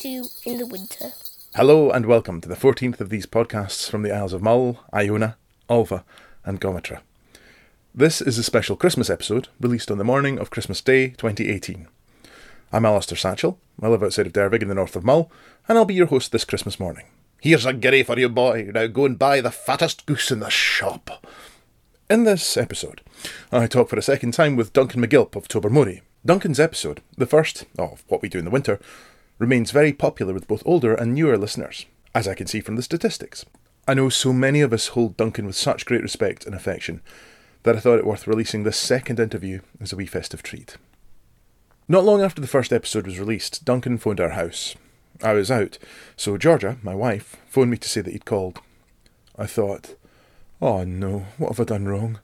do in the winter? Hello and welcome to the 14th of these podcasts from the Isles of Mull, Iona, Ulva, and Gometra. This is a special Christmas episode released on the morning of Christmas Day 2018. I'm Alistair Satchell, I live outside of Dervaig in the north of Mull, and I'll be your host this Christmas morning. Here's a guinea for you, boy. Now go and buy the fattest goose in the shop. In this episode, I talk for a second time with Duncan McGilp of Tobermory. Duncan's episode, the first of What We Do in the Winter, remains very popular with both older and newer listeners, as I can see from the statistics. I know so many of us hold Duncan with such great respect and affection that I thought it worth releasing this second interview as a wee festive treat. Not long after the first episode was released, Duncan phoned our house. I was out, so Georgia, my wife, phoned me to say that he'd called. I thought, oh no, what have I done wrong?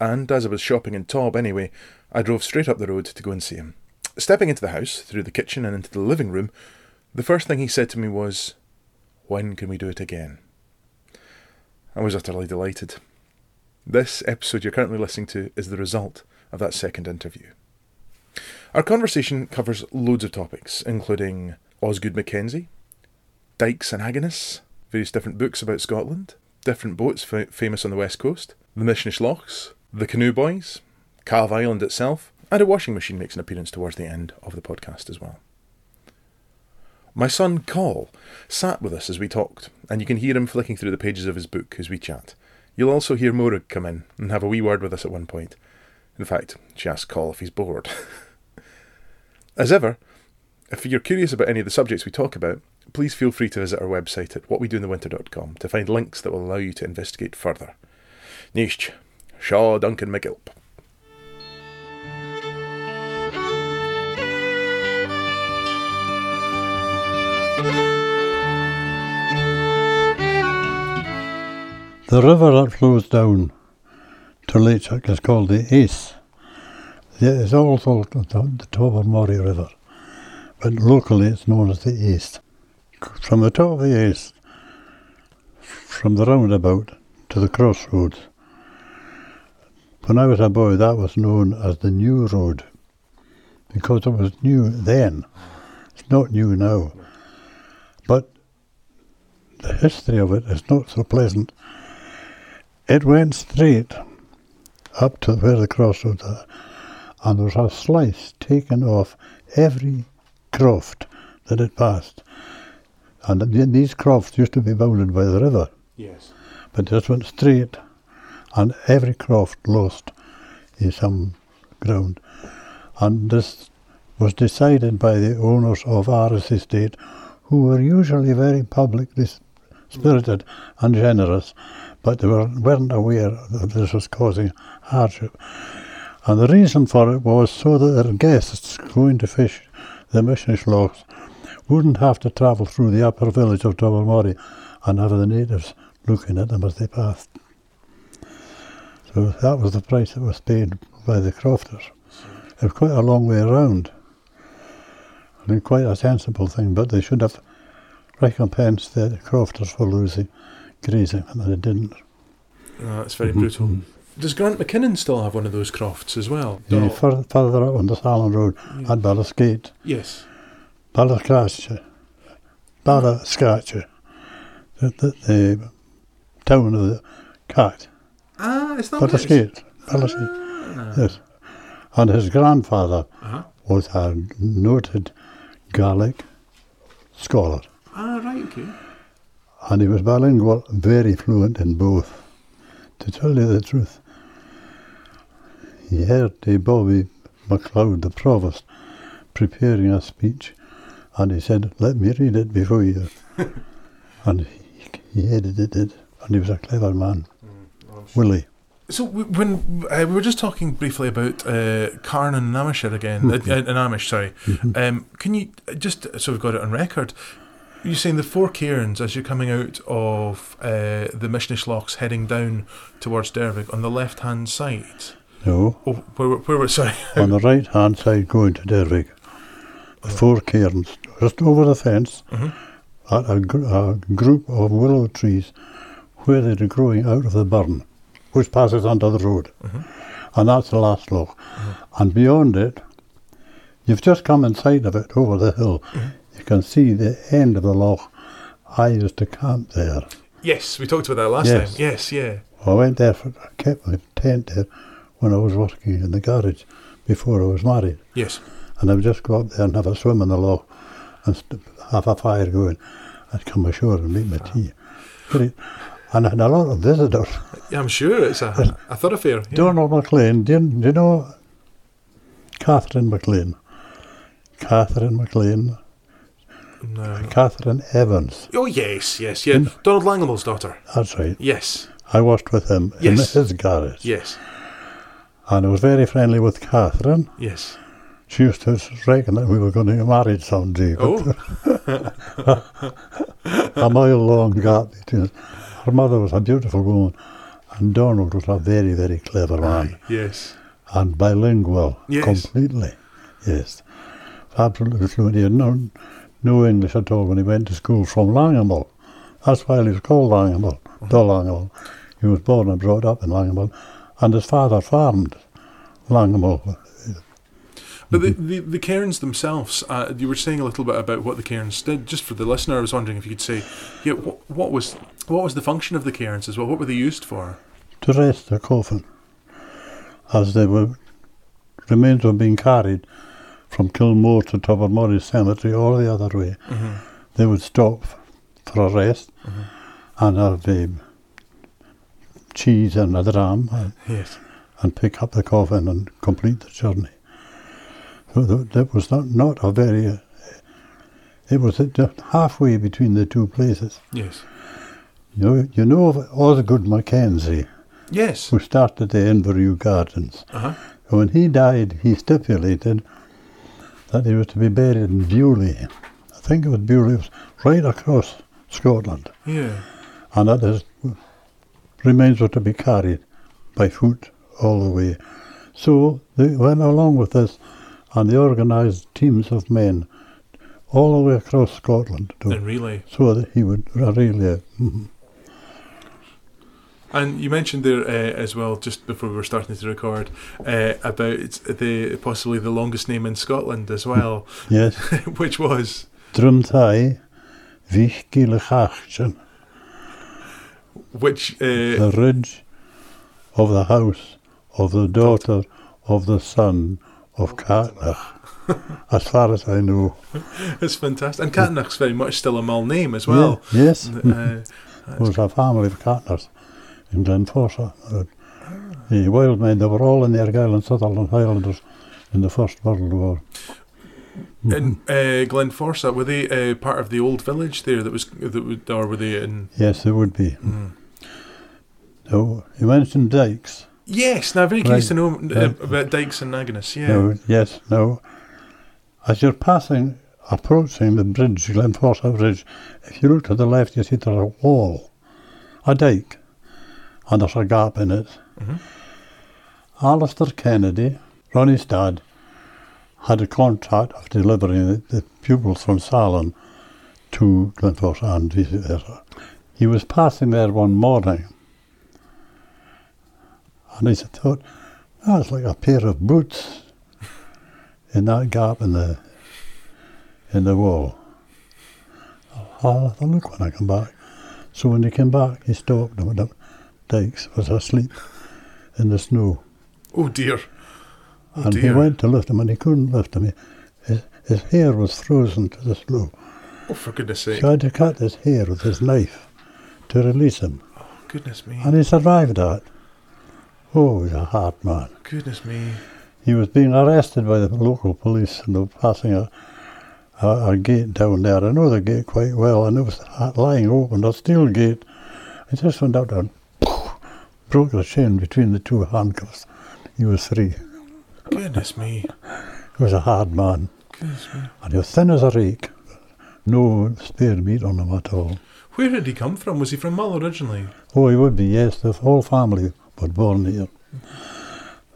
And as I was shopping in Tob anyway, I drove straight up the road to go and see him. Stepping into the house, through the kitchen and into the living room, the first thing he said to me was, When can we do it again? I was utterly delighted. This episode you're currently listening to is the result of that second interview. Our conversation covers loads of topics, including Osgood Mackenzie, Dykes and Agonists, various different books about Scotland, different boats famous on the west coast, the Mishnish Lochs, the Canoe Boys, Calve Island itself, and a washing machine makes an appearance towards the end of the podcast as well. My son Call sat with us as we talked, and you can hear him flicking through the pages of his book as we chat. You'll also hear Morag come in and have a wee word with us at one point. In fact, she asks Call if he's bored. as ever, if you're curious about any of the subjects we talk about, please feel free to visit our website at whatwedointhewinter.com to find links that will allow you to investigate further. Nisht, Shaw Duncan McGilp. The river that flows down to Leitchuk is called the Ace. It's also the, Tobermory River, but locally it's known as the Ace. From the top of the Ace, from the roundabout to the crossroads, when I was a boy that was known as the New Road, because it was new then. It's not new now. But the history of it is not so pleasant. It went straight up to where the crossroads are, and there was a slice taken off every croft that it passed. And these crofts used to be bounded by the river. Yes. But this went straight, and every croft lost in some ground. And this was decided by the owners of Aros Estate, who were usually very publicly spirited and generous but they were, weren't aware that this was causing hardship. And the reason for it was so that their guests going to fish the Mishnish Lochs wouldn't have to travel through the upper village of Tobermory and have the natives looking at them as they passed. So that was the price that was paid by the crofters. It was quite a long way around. I mean, quite a sensible thing, but they should have recompensed the crofters for losing grazing, and they didn't. Oh, that's very mm-hmm. brutal. Mm-hmm. Does Grant McKinnon still have one of those crofts as well? Yeah, further, further up on the Salen Road yeah. at Ballasgate. Yes. Ballascratcher. Ballascratcher. The, the, the town of the cat. Ah, is that Ballasgate. Ballasgate. Ah. Yes. And his grandfather uh-huh. was a noted Gaelic scholar. Ah, right, okay and he was bilingual, very fluent in both. To tell you the truth, he heard the Bobby MacLeod, the provost, preparing a speech, and he said, "Let me read it before you." and he, he edited it, and he was a clever man, mm, Willie. So when uh, we were just talking briefly about uh, Carn and Amishir again, mm-hmm. uh, uh, Amish, sorry. Mm-hmm. Um, can you just so we've got it on record? You're saying the four cairns as you're coming out of uh, the Mishnish Lochs heading down towards Dervaig on the left hand side? No. Oh, where, where, where sorry. on the right hand side going to Dervaig. The four cairns, just over the fence, mm-hmm. a, a, a, group of willow trees where they're growing out of the burn, which passes under the road. Mm-hmm. And that's the last loch. Mm-hmm. And beyond it, you've just come inside of it over the hill. You can see the end of the loch. I used to camp there. Yes, we talked about that last Yes. time. Yes, yeah. I went there, for, I kept my tent there when I was working in the garage before I was married. Yes. And I would just go up there and have a swim in the loch and st- have a fire going. I'd come ashore and make my tea. Great. And I had a lot of visitors. Yeah, I'm sure it's a, a thoroughfare. Yeah. Donald McLean, do you, do you know Catherine McLean? Catherine McLean, No. Uh, Catherine Evans. Oh, yes, yes, yeah. Hmm? Donald Langham's daughter. That's right. Yes, I worked with him Yes. in his garage. yes, And I was very friendly with Catherine. yes. She used to reckon that we were going to get married someday. Oh, a mile long gap between us. Her mother was a beautiful woman, and Donald was a very, very clever man, yes. and bilingual Yes. completely. Yes, absolutely fluent. He had no, no English at all when he went to school from Langamull. That's why he was called Langamull, the Langamull. He was born and brought up in Langamull, and his father farmed Langamull. But the, the, the cairns themselves, uh, you were saying a little bit about what the cairns did. Just for the listener, I was wondering if you could say, yeah, what, what was what was the function of the cairns as well? What were they used for? to rest the coffin as they were remains were being carried from Kilmore to Tobermory Cemetery or the other way. Mm-hmm. They would stop for a rest and have um, cheese and a dram and, Yes. and pick up the coffin and complete the journey. So th- that was not, not a very, uh, it was just halfway between the two places. Yes. You know, you know of Osgood Mackenzie, Yes. who started the Inverewe Gardens. Uh huh. When he died, he stipulated that he was to be buried in Beauly. I think it was Beauly, it was right across Scotland. Yeah. And that his remains were to be carried by foot all the way. So they went along with this and they organised teams of men all the way across Scotland to, And relay. so that he would really. mhm. And you mentioned there uh, as well, just before we were starting to record, uh, about the possibly the longest name in Scotland as well, Yes, which was? Drumthai Vichgilachachchen, which uh, the ridge of the house of the daughter of the son of Catnach, as far as I know. is fantastic. And Catnach's very much still a Mull name as well. Yeah, yes, Uh, was a family of Catnachs in Glenforsa. Uh, the wild men, they were all in the Argyll and Sutherland Highlanders in the First World War. and uh, Glenforsa were they uh, part of the old village there that was that would, or were they in? Yes, they would be. Mm. So, you mentioned dikes. Yes, now very curious Right. to know uh, about Dykes and Naginus. Yeah. No, yes, no. As you're passing, approaching the bridge, Glenforsa Bridge, if you look to the left, you see there's a wall, a dike, and there's a gap in it. Mhm. Alistair Kennedy, Ronnie's dad, had a contract of delivering the, pupils from Salen to Glenforsa and vice versa. He was passing there one morning, and he thought, that's like a pair of boots in that gap in the in the wall. I'll have a look when I come back. So when he came back, he stopped and went up. Dykes was asleep in the snow. Oh dear. Oh and he went to lift him and he couldn't lift him. He- His, his hair was frozen to the snow. Oh, for goodness sake. So I had to cut his hair with his knife to release him. Oh, Goodness me. And he survived that. Oh, he's a hard man. Goodness me. He was being arrested by the local police and they were passing a, a, a gate down there. I know the gate quite well, and it was lying open, a steel gate. I just went out and broke the chain between the two handcuffs. He was free. Goodness me. He was a hard man, Goodness me. and he was thin as a rake. No spare meat on him at all. Where did he come from? Was he from Mull originally? Oh, he would be, yes. The whole family were born here.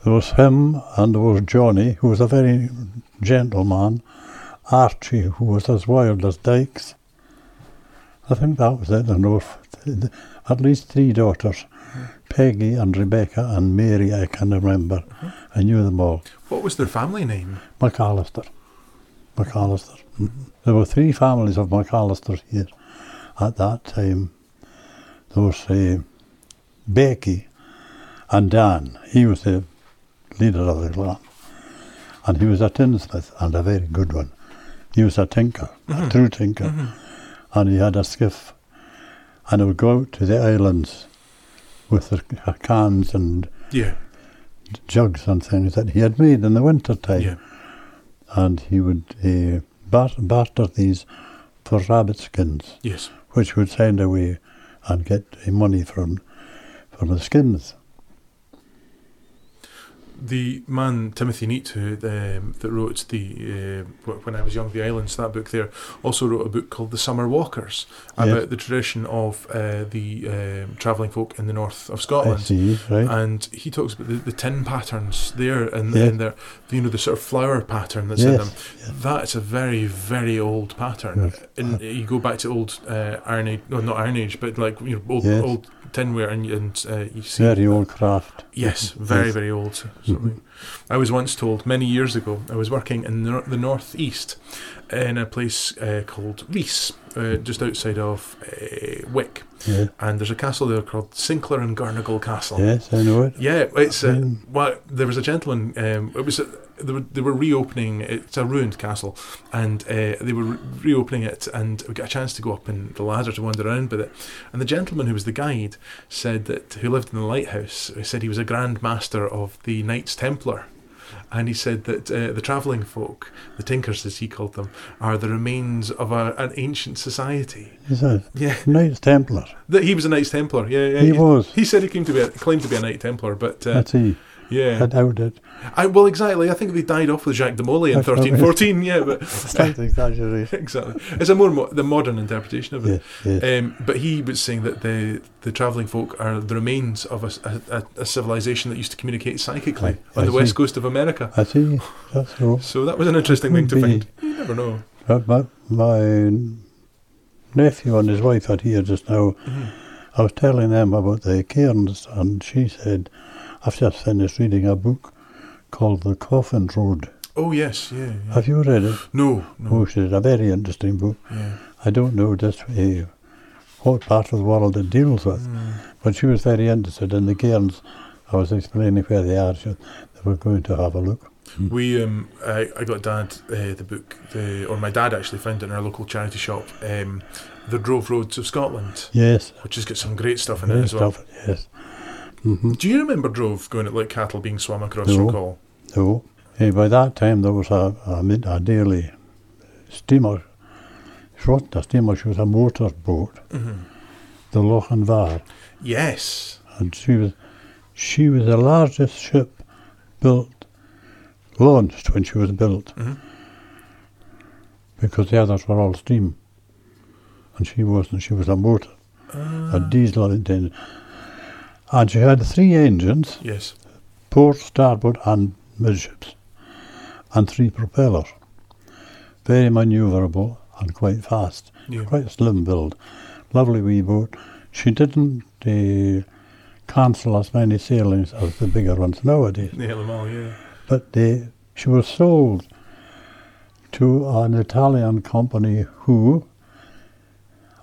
There was him, and there was Johnny, who was a very gentle man. Archie, who was as wild as Dykes. I think that was it. And there were at least three daughters. Peggy and Rebecca and Mary, I can remember. I knew them all. What was their family name? McAllister. McAllister. There were three families of McAllisters here at that time. There was uh, Becky and Dan. He was the leader of the clan. And he was a tinsmith and a very good one. He was a tinker, a true tinker. And he had a skiff. And he would go out to the islands with the cans and Yeah. jugs and things that he had made in the winter time. Yeah. And he would uh, bar- barter these for rabbit skins, Yes. which would send away and get money from from the skins. The man Timothy Neat, who um, that wrote the uh, when I was young, the islands, that book there, also wrote a book called The Summer Walkers Yes. about the tradition of uh, the um, travelling folk in the north of Scotland. see, right? And he talks about the, the tin patterns there and Yes. in there, you know, the sort of flower pattern that's in them. yes, yes. That's a very, very old pattern. Yes. And you go back to old uh, Iron Age, no, not Iron Age, but like you know, old, Yes. old tinware, and, and uh, you see Very old craft. Yes, very, Yes. very old. I was once told many years ago, I was working in the, the northeast in a place uh, called Reiss, uh, just outside of uh, Wick. Yeah. And there's a castle there called Sinclair and Girnigoe Castle. Yes, I know it. Yeah, it's uh, well, there was a gentleman. Um, it was they were, they were reopening. It's a ruined castle, and uh, they were re- reopening it. And we got a chance to go up in the ladder to wander around with it. And the gentleman who was the guide said that who lived in the lighthouse said he was a grand master of the Knights Templar. And he said that uh, the travelling folk, the tinkers as he called them, are the remains of a, an ancient society. He's a Yeah, Knights Templar. that he was a Knights Templar. Yeah, yeah. He was. He said he came to be a, claimed to be a Knight Templar, but uh, That's he. Yeah, I doubt it. I, well, exactly. I think they died off with Jacques de Molay in That's thirteen right. fourteen. Yeah, but exaggeration. exactly, it's a more mo- the modern interpretation of it. Yes, yes. Um, but he was saying that the the travelling folk are the remains of a a civilization that used to communicate psychically I- on I the west coast of America. I see. That's so. So that was an interesting thing to find. You never know. But my, my nephew and his wife are here just now. Mhm. I was telling them about the cairns, and she said, I've just finished reading a book called The Coffin Road. Oh yes, yeah. yeah. Have you read it? no, no. Oh, it's a very interesting book. Yeah. I don't know just uh, what part of the world it deals with, Mm. but she was very interested in the cairns. I was explaining where they are. She, they were going to have a look. We um, I, I got dad uh, the book, the or my dad actually found it in our local charity shop, um, the Drove Roads of Scotland, Yes, which has got some great stuff in it as well. stuff. Yes. Hmm Do you remember Drove going at like cattle being swum across No. call? So, eh, by that time there was a, a, a daily steamer. She wasn't a steamer, she was a motor boat, hmm the Lochinvar. Yes. And she was, she was the largest ship built, launched when she was built, Mhm. because the others were all steam. And she wasn't, she was a motor, a Uh, diesel engine. And she had three engines, yes. port, starboard, and midships, and three propellers. Very manoeuvrable and quite fast, Yeah. quite slim build. Lovely wee boat. She didn't uh, cancel as many sailings as the bigger ones nowadays, Nail them all. Yeah. but they, she was sold to an Italian company who,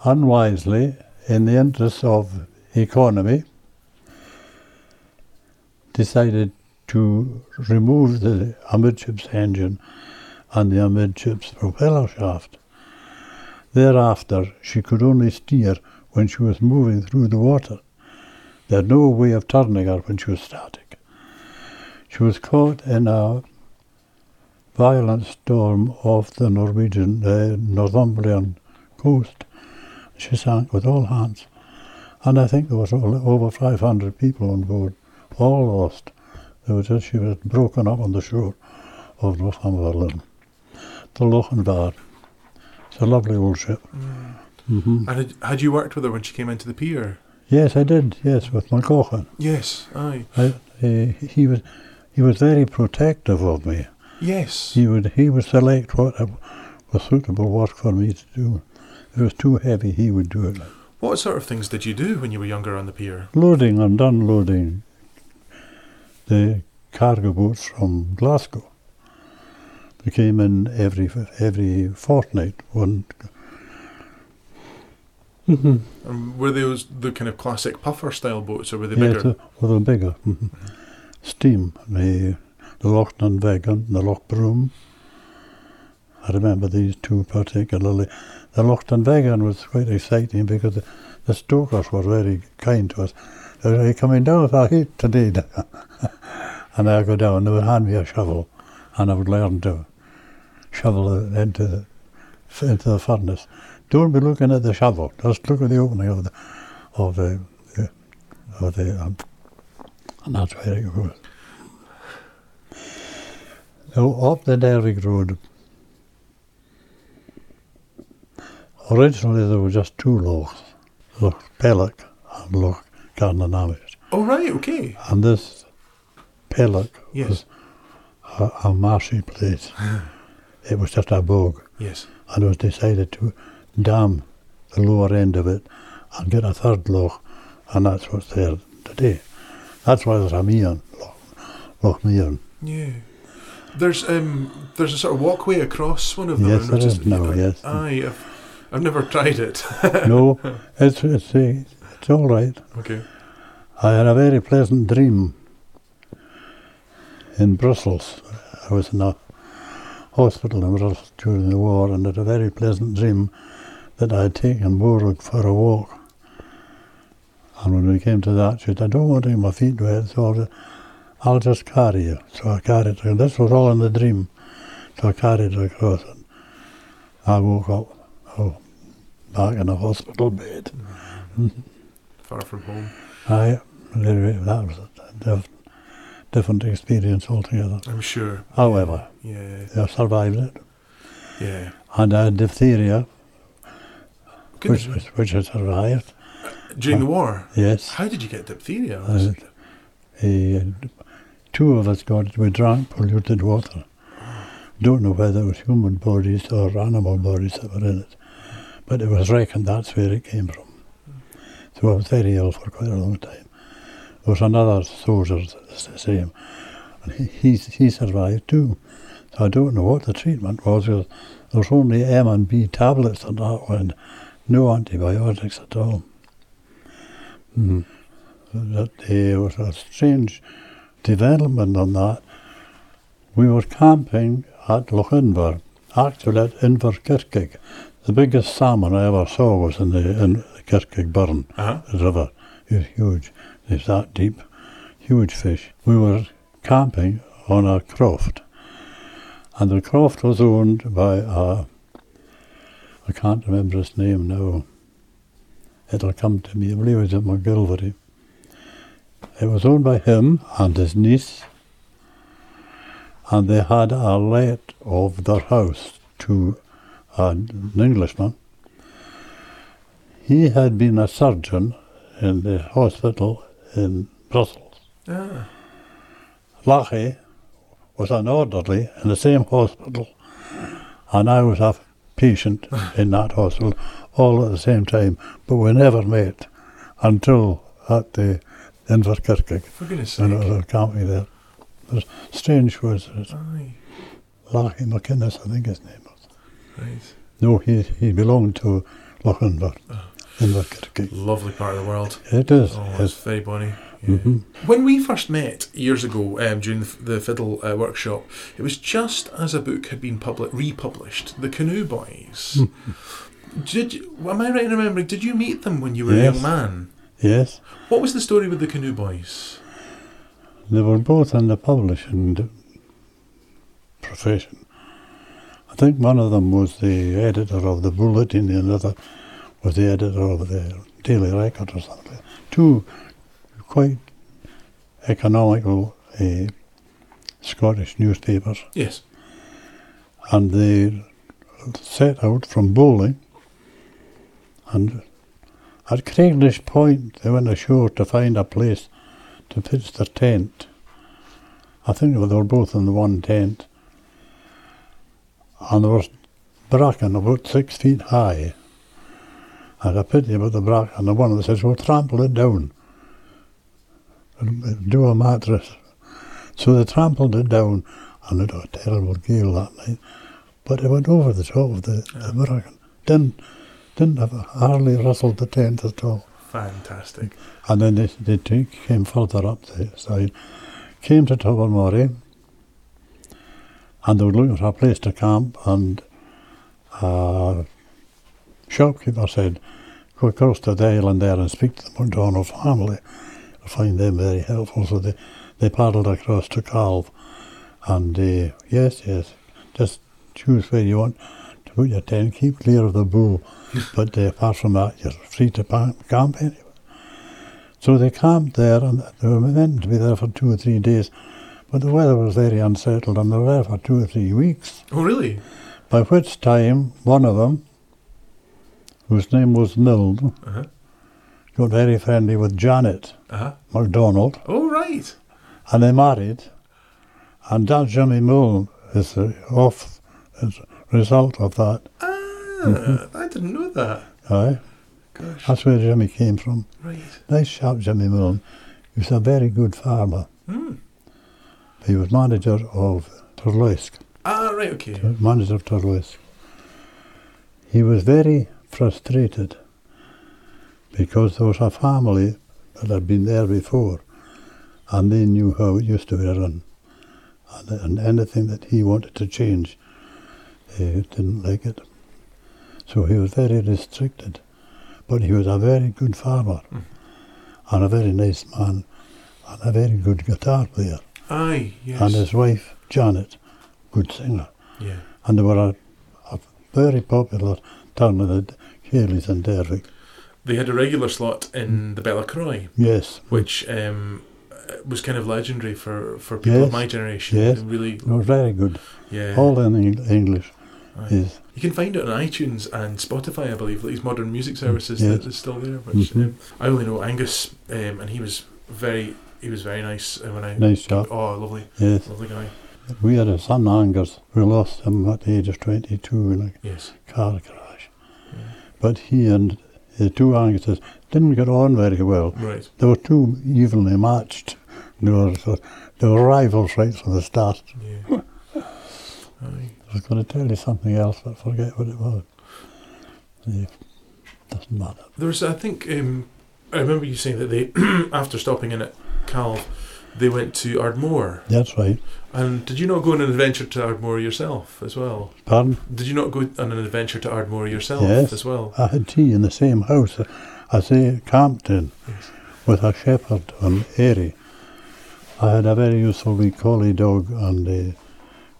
unwisely, in the interests of economy, decided to remove the amidships engine and the amidships propeller shaft. Thereafter, she could only steer when she was moving through the water. They had no way of turning her when she was static. She was caught in a violent storm off the Norwegian, uh, Northumbrian coast. She sank with all hands. And I think there was over 500 people on board, all lost. There was just, she was broken up on the shore of Northumberland. The Lochinvar. It's a lovely old ship. Mm. hmm And had, had you worked with her when she came into the pier? Yes, I did. Yes, with McCaughon. Yes. Aye. I, uh, he was he was very protective of me. Yes. He would he would select what was suitable work for me to do. If it was too heavy, he would do it. What sort of things did you do when you were younger on the pier? Loading and unloading the cargo boats from Glasgow. They came in every every fortnight. One. Mm-hmm. And were those the kind of classic puffer style boats, or were they Yes, bigger? uh, well, they're bigger. mhm. Steam. The the Loch Dunvegan, the Loch Broom. I remember these two particularly. The Loch Dunvegan was quite exciting because the, the stokers were very kind to us. They were coming down with our heat today. and I go down, and they would hand me a shovel, and I would learn to shovel it into the, into the furnace. Don't be looking at the shovel, just look at the opening of the, of the, the of the, um, and that's where it goes. Up the Derrick Road, originally there were just two lochs, Loch Peallach and Loch Garnanamis. Oh right, okay. And this Peallach Yes. was a, a marshy place. it was just a bog. Yes. and it was decided to dam the lower end of it and get a third loch, and that's what's there today. That's why there's a Meon, Loch, loch Meon. Yeah. There's um there's a sort of walkway across one of them. Yes, I there is now, yes. Aye, I've, I've never tried it. no, it's, it's, uh, it's all right. okay. I had a very pleasant dream in Brussels. I was in a hospital in Brussels during the war and had a very pleasant dream that I had taken Borg for a walk. And when we came to that, she said, I don't want to get my feet wet, so I'll, just carry you. So I carried her. This was all in the dream. So I carried her across and I woke up, oh, back in a hospital bed. Far from home. I, that was a diff- different experience altogether. I'm sure. However, Yeah. I survived it. Yeah. And I had diphtheria, Goodness. which, which I survived. During the war. Yes. How did you get diphtheria? Uh, two of us got it. We drank polluted water. Don't know whether it was human bodies or animal bodies that were in it, but it was reckoned that's where it came from. I was very ill for quite a long time. There was another soldier the same, and he, he, he survived too. So I don't know what the treatment was. Because there was only M and B tablets and that one, no antibiotics at all. Mm. That there was a strange development on that. We were camping at Lochinver, actually at Inverkirkaig. The biggest salmon I ever saw was in the, in Kirkaig Burn Uh-huh. river. It was huge. It's that deep. Huge fish. We were camping on a croft. And the croft was owned by a, I can't remember his name now. It'll come to me. I believe it was at McGilvery. It was owned by him and his niece. And they had a let of their house to an Englishman. He had been a surgeon in the hospital in Brussels. Ah. Lachie was an orderly in the same hospital, and I was a patient in that hospital all at the same time, but we never met until at the Inverkirkaig, For goodness and sake. it was a county there. There's strange coincidence. Lachie McInnes, I think his name was. Right. No, he, he belonged to Lochinver, Inverkirkaig. Lovely part of the world. It is, Oh, yes. it's very bonny. Yeah. Mhm. When we first met years ago um, during the, the fiddle uh, workshop, it was just as a book had been public, republished, The Canoe Boys. did you, am I right in remembering? Did you meet them when you were a young man? Yes. What was the story with the Canoe Boys? They were both in the publishing profession. I think one of them was the editor of the Bulletin, the other was the editor of the Daily Record or something. Two quite economical uh, Scottish newspapers, Yes. and they set out from Bowling. And at Craignish Point, they went ashore to find a place to pitch their tent. I think they were both in the one tent. And there was bracken about six feet high. And a pity about the bracken. And one of them says, well, trample it down. and Do a mattress. So they trampled it down and it was a terrible gale that night. But it went over the top of the, the American. Didn't, didn't have hardly rustled the tent at all. Fantastic. And then they, they came further up the side, came to Tobermory, and they were looking for a place to camp, and a shopkeeper said, go across to the island there and speak to the McDonald family. I find them very helpful. So they, they paddled across to Calve, and uh, yes, yes, just choose where you want to put your tent, keep clear of the bull, but uh, apart from that, you're free to camp anywhere. So they camped there, and they were meant to be there for two or three days, but the weather was very unsettled, and they were there for two or three weeks. Oh, really? By which time, one of them, whose name was Milne, Uh-huh. got very friendly with Janet Uh-huh. MacDonald, Oh, right. and they married. And that Jimmy Milne is the off as a result of that. Ah, I didn't know that. Aye. Gosh. That's where Jimmy came from. Right. Nice chap, Jimmy Milne. He was a very good farmer. Hmm. He was manager of Torloisk, Ah, right, okay. manager of. He was very frustrated because there was a family that had been there before and they knew how it used to be run. And, and anything that he wanted to change, they didn't like it. So he was very restricted. But he was a very good farmer Mm. and a very nice man and a very good guitar player. Aye, yes. And his wife, Janet, good singer. yeah. And they were a, a very popular town in the ceilidhs and Dervaig. They had a regular slot in the Bellachroy, Yes, which um, was kind of legendary for, for people of my generation. Yes. Really, it was very good. yeah. All in English Aye. is You can find it on iTunes and Spotify, I believe, these modern music services Yes. that is still there. Which Mhm. um, I only know Angus, um, and he was very he was very nice uh, when I nice chap. oh lovely Yes, lovely guy we had a son Angus. We lost him at the age of 22 in yes a car crash. Yeah. But he and the two Anguses didn't get on very well. right They were too evenly matched. They were, they were rivals right from the start. yeah I was going to tell you something else, but I forget what it was. Yeah, doesn't matter. there was I think um, I remember you saying that they after stopping in at Calve they went to Ardmore That's right. and did you not go on an adventure to Ardmore yourself as well Pardon? did you not go on an adventure to Ardmore yourself Yes. as well I had tea in the same house as they camped in Yes. with a shepherd on Airy. I had a very useful wee collie dog and uh,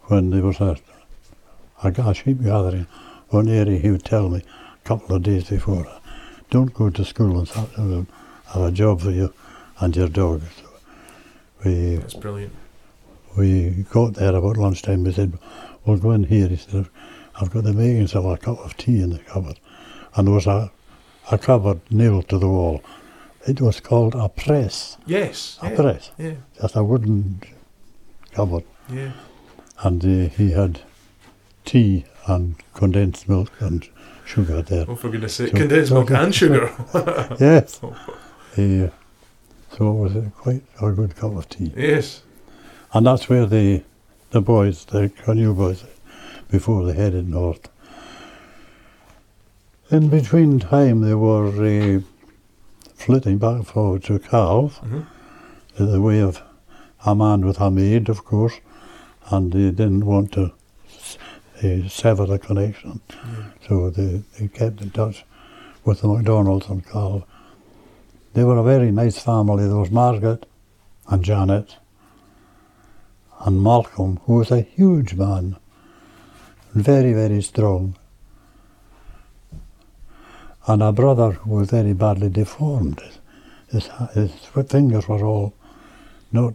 when there was a, a, a sheep gathering on Airy, he would tell me a couple of days before, don't go to school and have a job for you and your dog. So we, that's brilliant we got there about lunchtime. We said, we'll go in here. He said, I've got the makings of a cup of tea in the cupboard. And there was a, a cupboard nailed to the wall. It was called a press. yes A yeah, press. yeah Just a wooden cupboard. yeah And uh, he had tea and condensed milk and sugar there. oh for goodness sake So- condensed milk and sugar yes. Oh. So it was quite a good cup of tea. yes And that's where the the boys, the canoe boys, before they headed north. In between time, they were uh, flitting back and forward to Calve, hmm in the way of a man with a maid, of course, and they didn't want to uh, sever the connection, yeah. so they, they kept in touch with the McDonalds and Calve. They were a very nice family. There was Margaret and Janet and Malcolm, who was a huge man, very, very strong, and a brother who was very badly deformed. His, his fingers were all not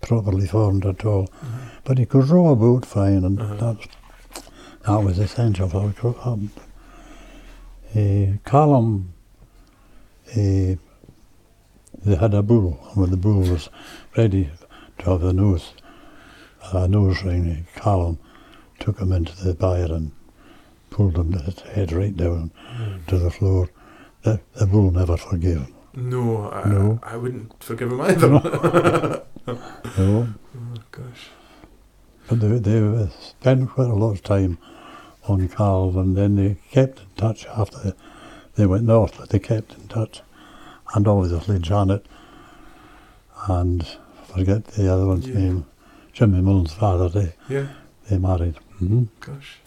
properly formed at all, but he could row a boat fine, and Uh-huh. that, that was essential for um, uh, Callum, they had a bull, and when the bull was ready to have the nose, a nose ring, Callum took him into the byre and pulled him his head right down Mm. to the floor. The, the bull never forgave him. No, I, No. I wouldn't forgive him either. No. oh gosh. But they, they spent quite a lot of time on Carl, and then they kept in touch after they went north, but they kept in touch. And obviously Janet, and I forget the other one's Yeah. name, Jimmy Mullen's father, they, Yeah. they married. hmm Gosh.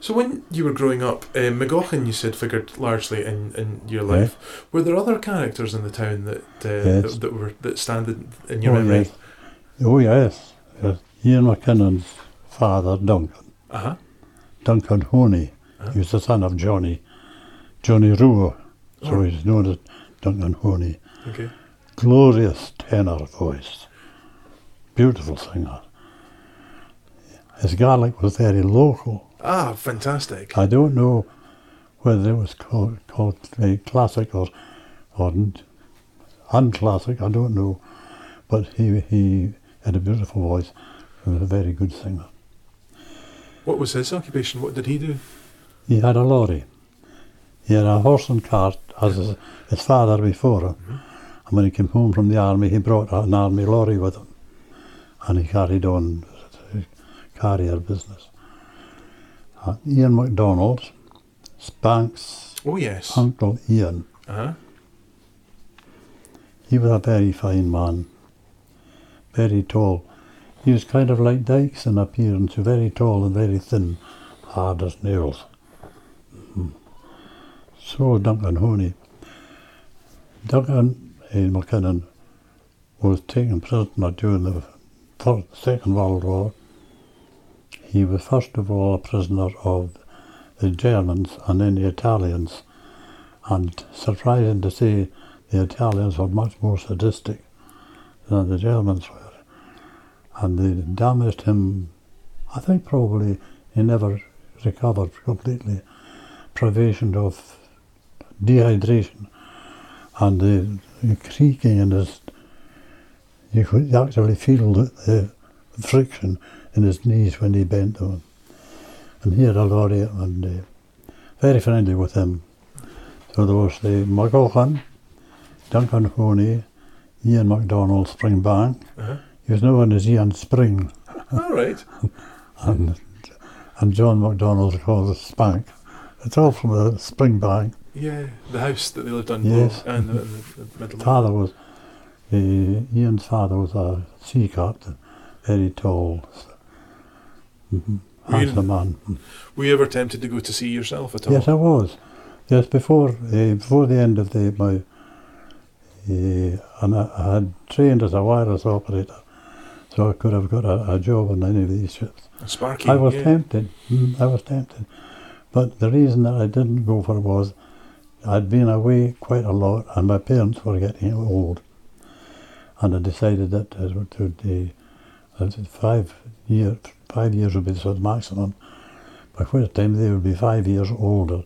So when you were growing up, uh, McGaughan, you said, figured largely in, in your life. Were there other characters in the town that uh, Yes. that, that were that stand in, your Oh, memory? yes. Oh, yes. yes. Ian McKinnon's father, Duncan, Uh huh. Duncan Honey, Uh-huh. He was the son of Johnny, Johnny Ruhr, so Oh. he's known as Duncan Honey. Okay. glorious tenor voice, beautiful singer. His Gaelic was very local. Ah, fantastic. I don't know whether it was called, called classic or, or unclassic, I don't know. But he, he had a beautiful voice and was a very good singer. What was his occupation? What did he do? He had a lorry. He had a horse and cart as his, his father before him. And when he came home from the army, he brought an army lorry with him. And he carried on the carrier business. Uh, Ian MacDonald, Spank's Oh yes. uncle Ian, Uh huh. he was a very fine man, very tall. He was kind of like Dykes in appearance, very tall and very thin, hard as nails. So Duncan Honey. Duncan eh, McKinnon was taken prisoner during the First, Second World War. He was first of all a prisoner of the Germans and then the Italians. And surprising to say, the Italians were much more sadistic than the Germans were. And they damaged him, I think probably he never recovered completely. Privation of dehydration and the, the creaking in his, you could actually feel the, the friction in his knees when he bent down. And he had a lorry and uh, very friendly with him. So there was the McGaughan, Duncan Honey, Ian MacDonald Springbank. Uh-huh. He was known as Ian Spring, All right. and and John MacDonald called it Spank. It's all from the Springbank. Yeah, the house that they lived on. Yes. And the, the, the middle. Father was, uh, Ian's father was a sea captain, very tall, mm-hmm. Handsome man. Were you ever tempted to go to sea yourself at all? Yes, I was. Yes, before uh, before the end of the my, uh, and I, I had trained as a wireless operator, so I could have got a, a job on any of these ships. Sparky. I was yeah. tempted. Mm, I was tempted, but the reason that I didn't go for it was I'd been away quite a lot, and my parents were getting old, and I decided that to the uh, five year five years would be the sort of maximum. By which time they would be five years older,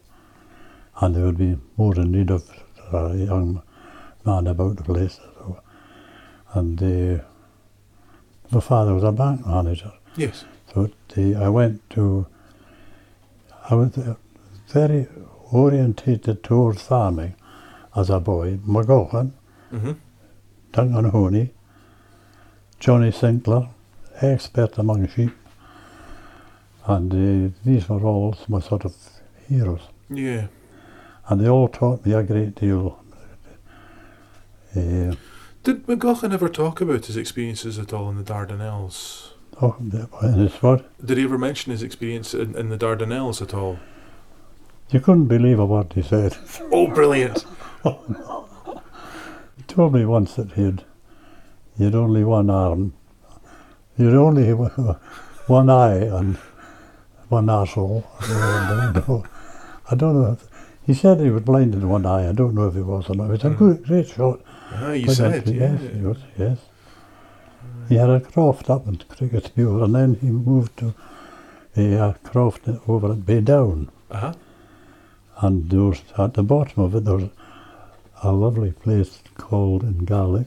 and they would be more in need of a young man about the place. And uh, my father was a bank manager. Yes. So the, I went to, I was very orientated towards farming as a boy. McGaughan, Mm-hmm. Duncan Honey, Johnny Sinclair, expert among sheep. And uh, these were all my sort of heroes. Yeah. And they all taught me a great deal. Uh, Did McGaughan ever talk about his experiences at all in the Dardanelles? oh, and it's what? Did he ever mention his experience in, in the Dardanelles at all? You couldn't believe a word he said. Oh, brilliant! He told me once that he'd, he had only one arm, he had only one eye and one arsehole. I don't know. I don't know. If, he said he was blind in one eye. I don't know if he was or not. It was a Mhm. good, great shot. Ah, you But said, yeah. Yes, he was, yes. He had a croft up in Cricketmuir and then he moved to a uh, croft over at Baydown. Uh-huh. And there was, at the bottom of it, there was a lovely place called in Gaelic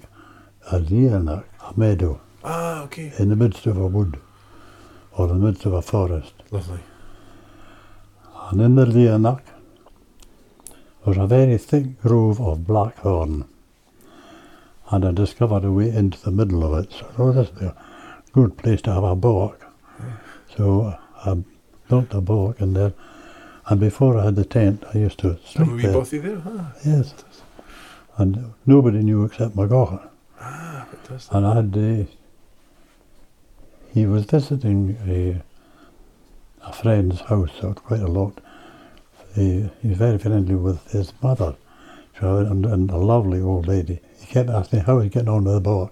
a Lianach, a meadow, Ah, okay. in the midst of a wood or in the midst of a forest. Lovely. And in the Lianach was a very thick grove of blackthorn. And I discovered a way into the middle of it. So oh, this is a good place to have a bark. So I built a bark and there, and before I had the tent, I used to sleep were there. both you there? Ah, Yes. And nobody knew except McGaughan. ah fantastic. And I had, uh, he was visiting a, a friend's house quite a lot. He, he was very friendly with his mother, and, and a lovely old lady. He kept asking how he's getting on with the boat.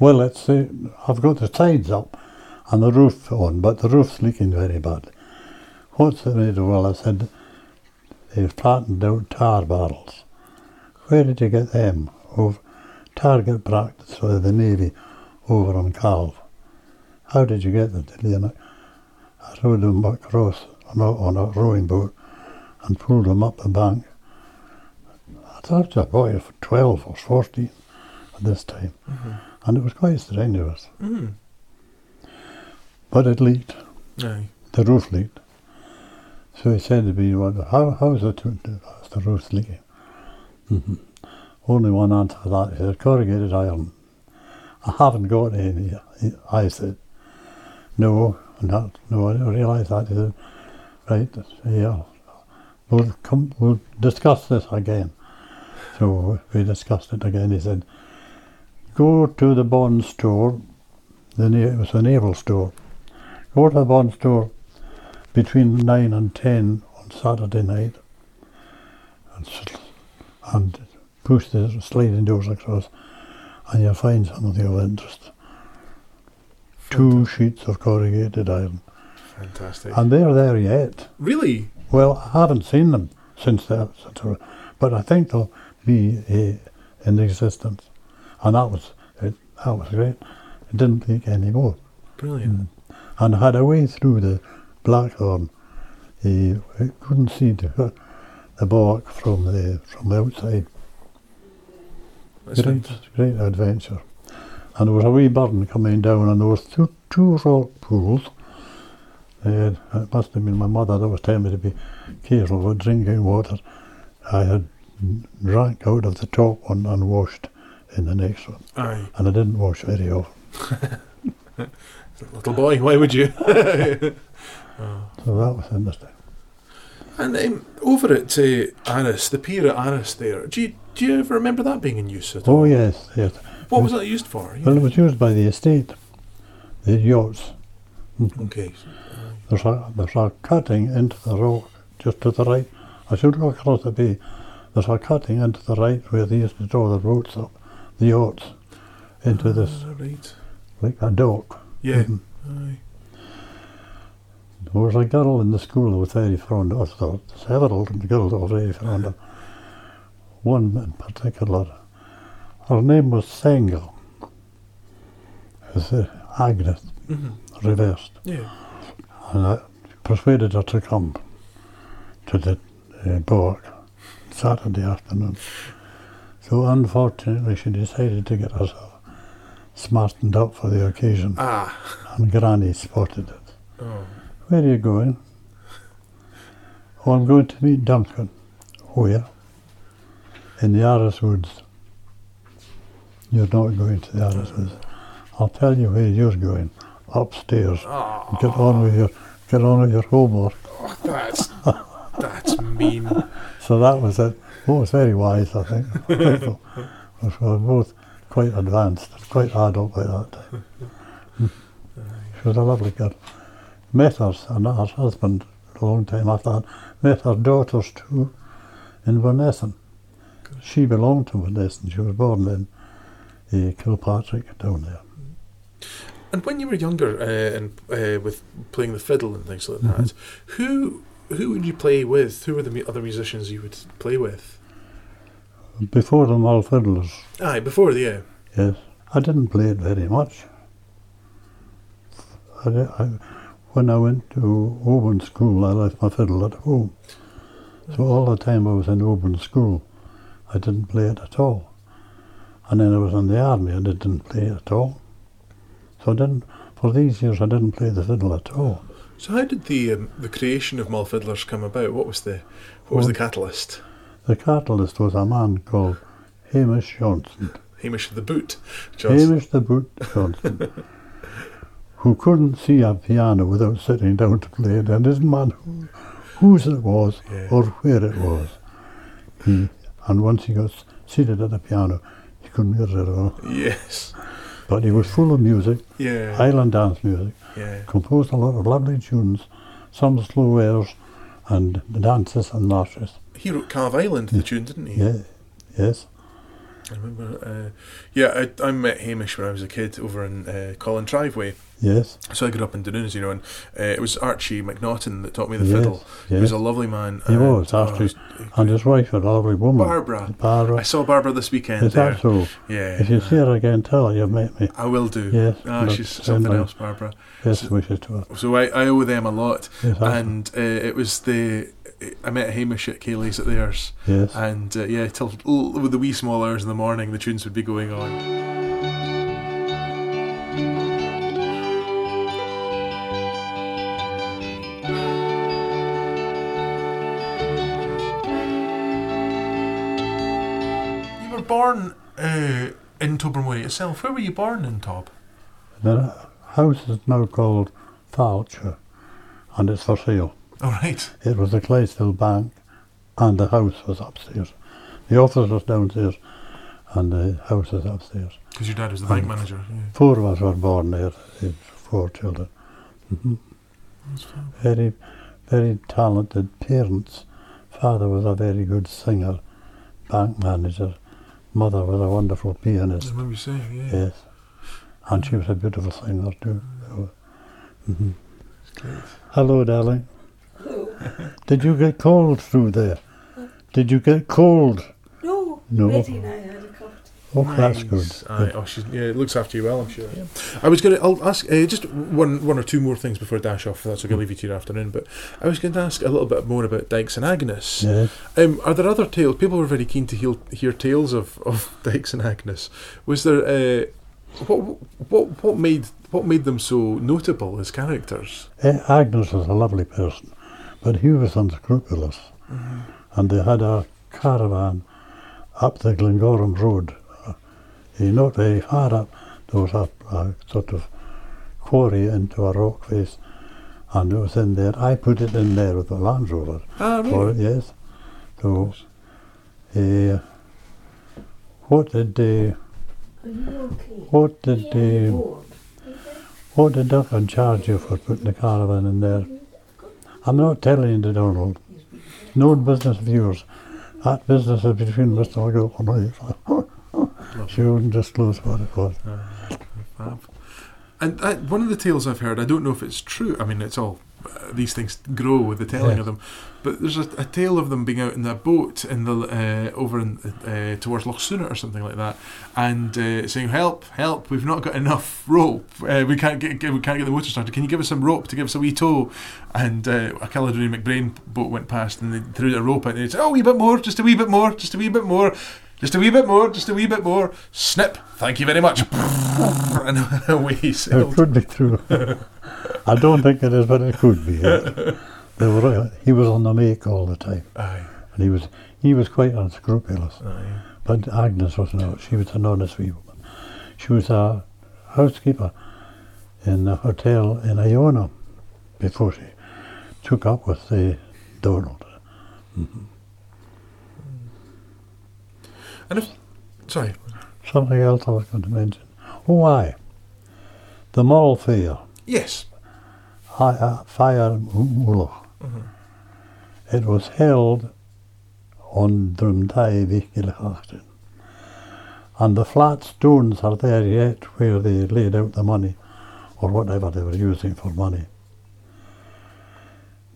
Well, it's, uh, I've got the sides up and the roof on, but the roof's leaking very bad. What's the matter? Well, I said, they've flattened out tar barrels. Where did you get them? Over target practice for the Navy over on Calve. How did you get them? Did you know? I rowed them across on a, on a rowing boat and pulled them up the bank. I thought I a boy of 12 or 14 at this time, Mm-hmm. and it was quite strenuous. Mm. But it leaked, Aye. the roof leaked. So he said to me, well, how, how's it to, how's the roof leaking? hmm Only one answer to that. He said, corrugated iron. I haven't got any. I said, no, not, no, I didn't realise that. He said, right, yeah, we'll, come, we'll discuss this again. So we discussed it again. He said, go to the bond store, the, it was a naval store, go to the bond store between 9 and 10 on Saturday night and, and push the sliding doors across and you'll find something of interest. Two sheets of corrugated iron. Fantastic. And they're there yet. really? Well, I haven't seen them since that, but I think they'll be uh, in existence. And that was it, that was great. It didn't leak anymore. Brilliant. And I had a way through the Blackhorn. He couldn't see the, the bark from the from the outside. That's great, fantastic. great adventure. And there was a wee burn coming down, and there was two, two rock pools. Uh, it must have been my mother that was telling me to be careful with drinking water. I had drank out of the top one and washed in the next one, Aye. and I didn't wash very often. Little boy, why would you? So that was interesting. and um, over at uh, the pier at Aros there, do you, do you ever remember that being in use at all? Oh yes, yes. What was that used for? Well, it was used by the estate, the yachts. Okay. There's a, there's a cutting into the rock just to the right. I should go across the bay. There's a cutting into the right where they used to draw the boats up, the yachts, into this, Ah, right. like a dock. Yeah. Mhm. Aye. There was a girl in the school who was a girl in the school that was very fond of, there were several girls were very fond of. One in particular, her name was Sanger. It was uh, Agnes, Mhm. reversed. Yeah. and I persuaded her to come to the uh, Borg Saturday afternoon. So unfortunately, she decided to get herself smartened up for the occasion, Ah. and Granny spotted it. Oh. Where are you going? Oh, I'm going to meet Duncan. Oh, where? In the Aros Woods. You're not going to the Aros Woods. I'll tell you where you're going. Upstairs. Oh, Get on with your get on with your homework. Oh, that's that's mean. So that was it. Well, it was very wise, I think. We were both quite advanced, quite adult by that time. She was a lovely girl. Met her and her husband a long time after that. Met her daughters too in Vernessen. She belonged to Vernessen. She was born in uh, Kilpatrick down there. And when you were younger uh, and uh, with playing the fiddle and things like that, who who would you play with? Who were the other musicians you would play with? Before the Mull Fiddlers, Aye, before the yeah. Yes, I didn't play it very much. I, I, when I went to Oban School, I left my fiddle at home. So all the time I was in Oban School, I didn't play it at all. And then I was in the army, and I didn't play it at all. So I didn't, for these years, I didn't play the fiddle at all. So how did the um, the creation of Mull Fiddlers come about? What was the what was the catalyst? The catalyst was a man called Hamish Johnson. Hamish the Boot. Johnson. Hamish the Boot Johnson. who couldn't see a piano without sitting down to play it, and didn't matter who, whose it was Yeah. or where it was. He, and once he got seated at the piano, he couldn't get rid of it. Yes. But he was full of music, Yeah. Highland dance music, yeah. composed a lot of lovely tunes, some slow airs, and dances and marches. He wrote Calve Island, the tune, didn't he? Yeah, yes, I remember. Uh, yeah, I, I met Hamish when I was a kid over in uh, Colintraive. yes, So I grew up in Dunoon, you know, and uh, it was Archie McNaughton that taught me the yes, fiddle. He was a lovely man. He and- was, Archie. And his wife a lovely woman. Barbara. Barbara. I saw Barbara this weekend. Is there. that so? Yeah. If you see her again, tell her you've met me. I will do. Yes, Ah, she's something else, Barbara. Yes, wishes to her. So I, I owe them a lot. Yes, and uh, it was the. I met Hamish at ceilidhs at theirs. yes. And uh, yeah, till l- with the wee small hours in the morning, the tunes would be going on. You were born uh, in Tobermory itself. Where were you born in Tob? The house is now called Falcher, and it's for sale. All right. It was the Clydesdale Bank, and the house was upstairs. The office was downstairs, and the house is upstairs. Because your dad was the bank manager. Yeah. Four of us were born there, four children. hmm Very, very talented parents. Father was a very good singer, bank manager. Mother was a wonderful I pianist. remember you saying, yeah. Yes. And she was a beautiful singer too. hmm Hello, darling. Did you get cold through there? Did you get cold? No, No. Betty and I had a cough. Oh, that's good. Aye, oh, she's, yeah, it looks after you well, I'm sure. Yeah. I was going to. I'll ask uh, just one, one or two more things before I dash off. If that's okay, I'll leave you to your afternoon. But I was going to ask a little bit more about Dykes and Agnes. Yes. Um, are there other tales? People were very keen to hear, hear tales of, of Dykes and Agnes. Was there uh, what what what made what made them so notable as characters? Eh, Agnes was a lovely person, but he was unscrupulous. And they had a caravan up the Glengorm Road. Uh, eh, not very far up, there was a, a sort of quarry into a rock face, and it was in there. I put it in there with the Land Rover. Ah, For it, yes. So, uh, what did they, okay? what did they, what did Duncan charge you for putting the caravan in there? I'm not telling you, Donald. No business of yours. That business is between Mr. McGill and I. she wouldn't disclose what it was. Fab. And uh, one of the tales I've heard, I don't know if it's true. I mean, it's all uh, these things grow with the telling of them. But there's a, a tale of them being out in a boat in the uh, over in uh, towards Loch Sunart or something like that, and uh, saying, "Help! Help! We've not got enough rope. Uh, we can't get, get we can't get the motor started. Can you give us some rope to give us a wee tow?" And uh, a Caledonian MacBrayne boat went past, and they threw the rope out, and they said, "Oh, a wee bit more, just a wee bit more, just a wee bit more." Just a wee bit more, just a wee bit more. Snip. Thank you very much. and away he sailed. true. I don't think it is, but it could be. They were, uh, he was on the make all the time, Aye, and he was he was quite unscrupulous. aye. But Agnes was not. She was an honest woman. She was a housekeeper in a hotel in Iona before she took up with the Donald. And if, sorry, Something else I was going to mention. Oh, aye. The Moral Fair, yes, Fire Muloch. It was held on Drumtai Vigilachtin. And the flat stones are there yet where they laid out the money or whatever they were using for money.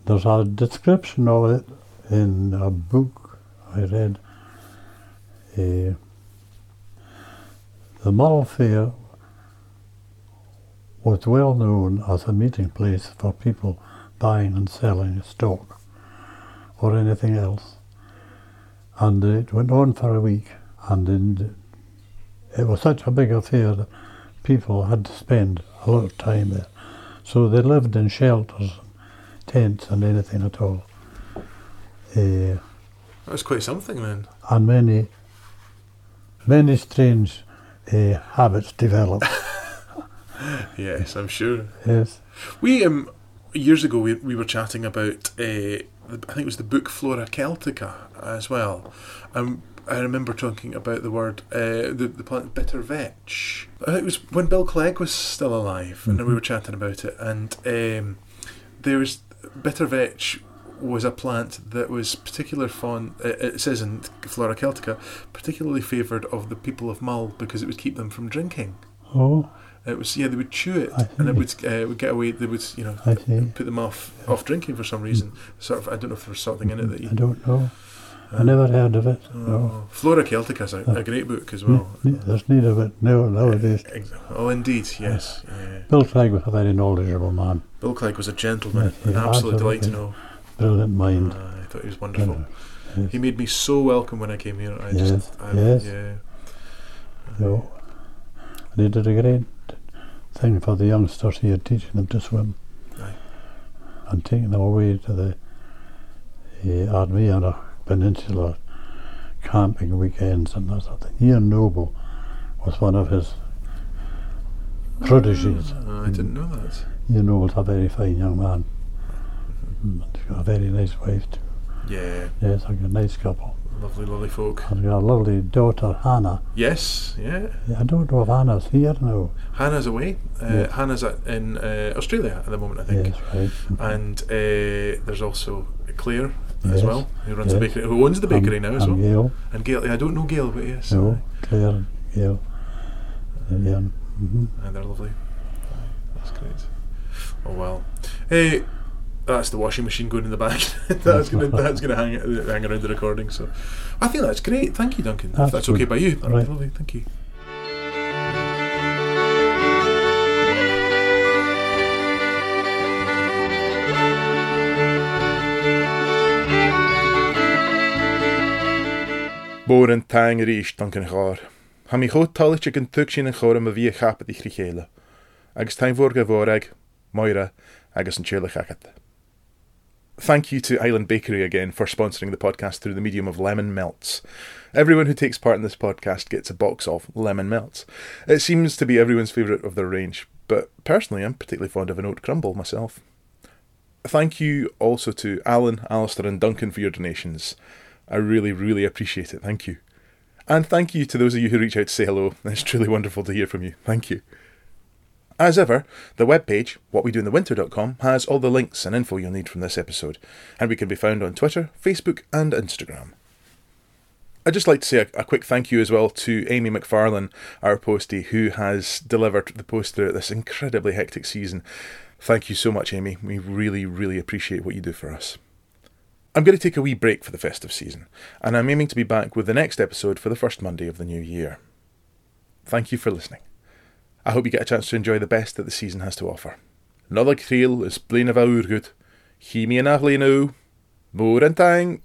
There's a description of it in a book I read. Uh, the Mull Fair was well known as a meeting place for people buying and selling stock or anything else. And it went on for a week, and in, it was such a big affair that people had to spend a lot of time there. So they lived in shelters, tents, and anything at all. Uh, was quite something then. and many, many strange uh, habits developed. yes, I'm sure. Yes. We um years ago we, we were chatting about uh, the, I think it was the book Flora Celtica as well. Um, I remember talking about the word uh, the the plant bitter vetch. I think it was when Bill Clegg was still alive, and we were chatting about it. And um, there was bitter vetch was a plant that was particular fond. It says in Flora Celtica, particularly favoured of the people of Mull because it would keep them from drinking. Oh, It was yeah, they would chew it, and it would uh, would get away. They would you know put them off off drinking for some reason. Sort of, I don't know if there was something in it that you, I don't know. I never heard of it. No. Oh, Flora Celtica is a, a great book as well. Ne- There's need of it now nowadays. Ex- Oh, indeed, yes. Yeah. Bill Clegg was a very knowledgeable man, Bill Clegg was a gentleman, Yes, an yeah, absolute delight to absolutely. know. brilliant mind. Uh, I thought he was wonderful. Yes. He made me so welcome when I came here. I Yes, just, I, yes. yeah. No. And he did a great thing for the youngsters here, teaching them to swim Aye. and taking them away to the uh, Armenia Peninsula camping weekends and that sort of thing. Ian Noble was one of his prodigies. Uh, I didn't know that. Ian Noble's a very fine young man. Mm, and He's got a very nice wife too. Yeah, Yes, like a nice couple. Lovely, lovely folk. And a lovely daughter, Hannah. Yes, yeah. I don't know if Hannah's here now. Hannah's away. Uh, Yeah. Hannah's at, in uh, Australia at the moment, I think. Yes, right. And uh, there's also Claire as Yes, well, who runs the bakery, who owns the bakery and, now as and well. Gail. And Gail, I don't know Gail, but yes, No, Claire, Gail. And Ian. hmm and they're lovely. That's great. Oh well. Hey, that's the washing machine going in the back. that's gonna that's gonna hang hang around the recording. So, I think that's great. Thank you, Duncan. if That's that's okay good. by you, Right. lovely. Thank you. Bór an tang ríis Duncan chár. Ha mi chót talit an tug sin an chóm a bhí í chéile. Agus taim bhór go bhórag, Moira, agus an tíle chachat. Thank you to Island Bakery again for sponsoring the podcast through the medium of lemon melts. Everyone who takes part in this podcast gets a box of lemon melts. It seems to be everyone's favourite of their range, but personally I'm particularly fond of an oat crumble myself. Thank you also to Alan, Alistair, and Duncan for your donations. I really, really appreciate it. Thank you. And thank you to those of you who reach out to say hello. It's truly wonderful to hear from you. Thank you. As ever, the webpage, whatwedointhewinter.com, has all the links and info you'll need from this episode, and we can be found on Twitter, Facebook, and Instagram. I'd just like to say a, a quick thank you as well to Amy McFarlane, our postie, who has delivered the poster this incredibly hectic season. Thank you so much, Amy. We really, really appreciate what you do for us. I'm going to take a wee break for the festive season, and I'm aiming to be back with the next episode for the first Monday of the new year. Thank you for listening. I hope you get a chance to enjoy the best that the season has to offer. Another creel is blain of our good. Chie me an now. More and tang.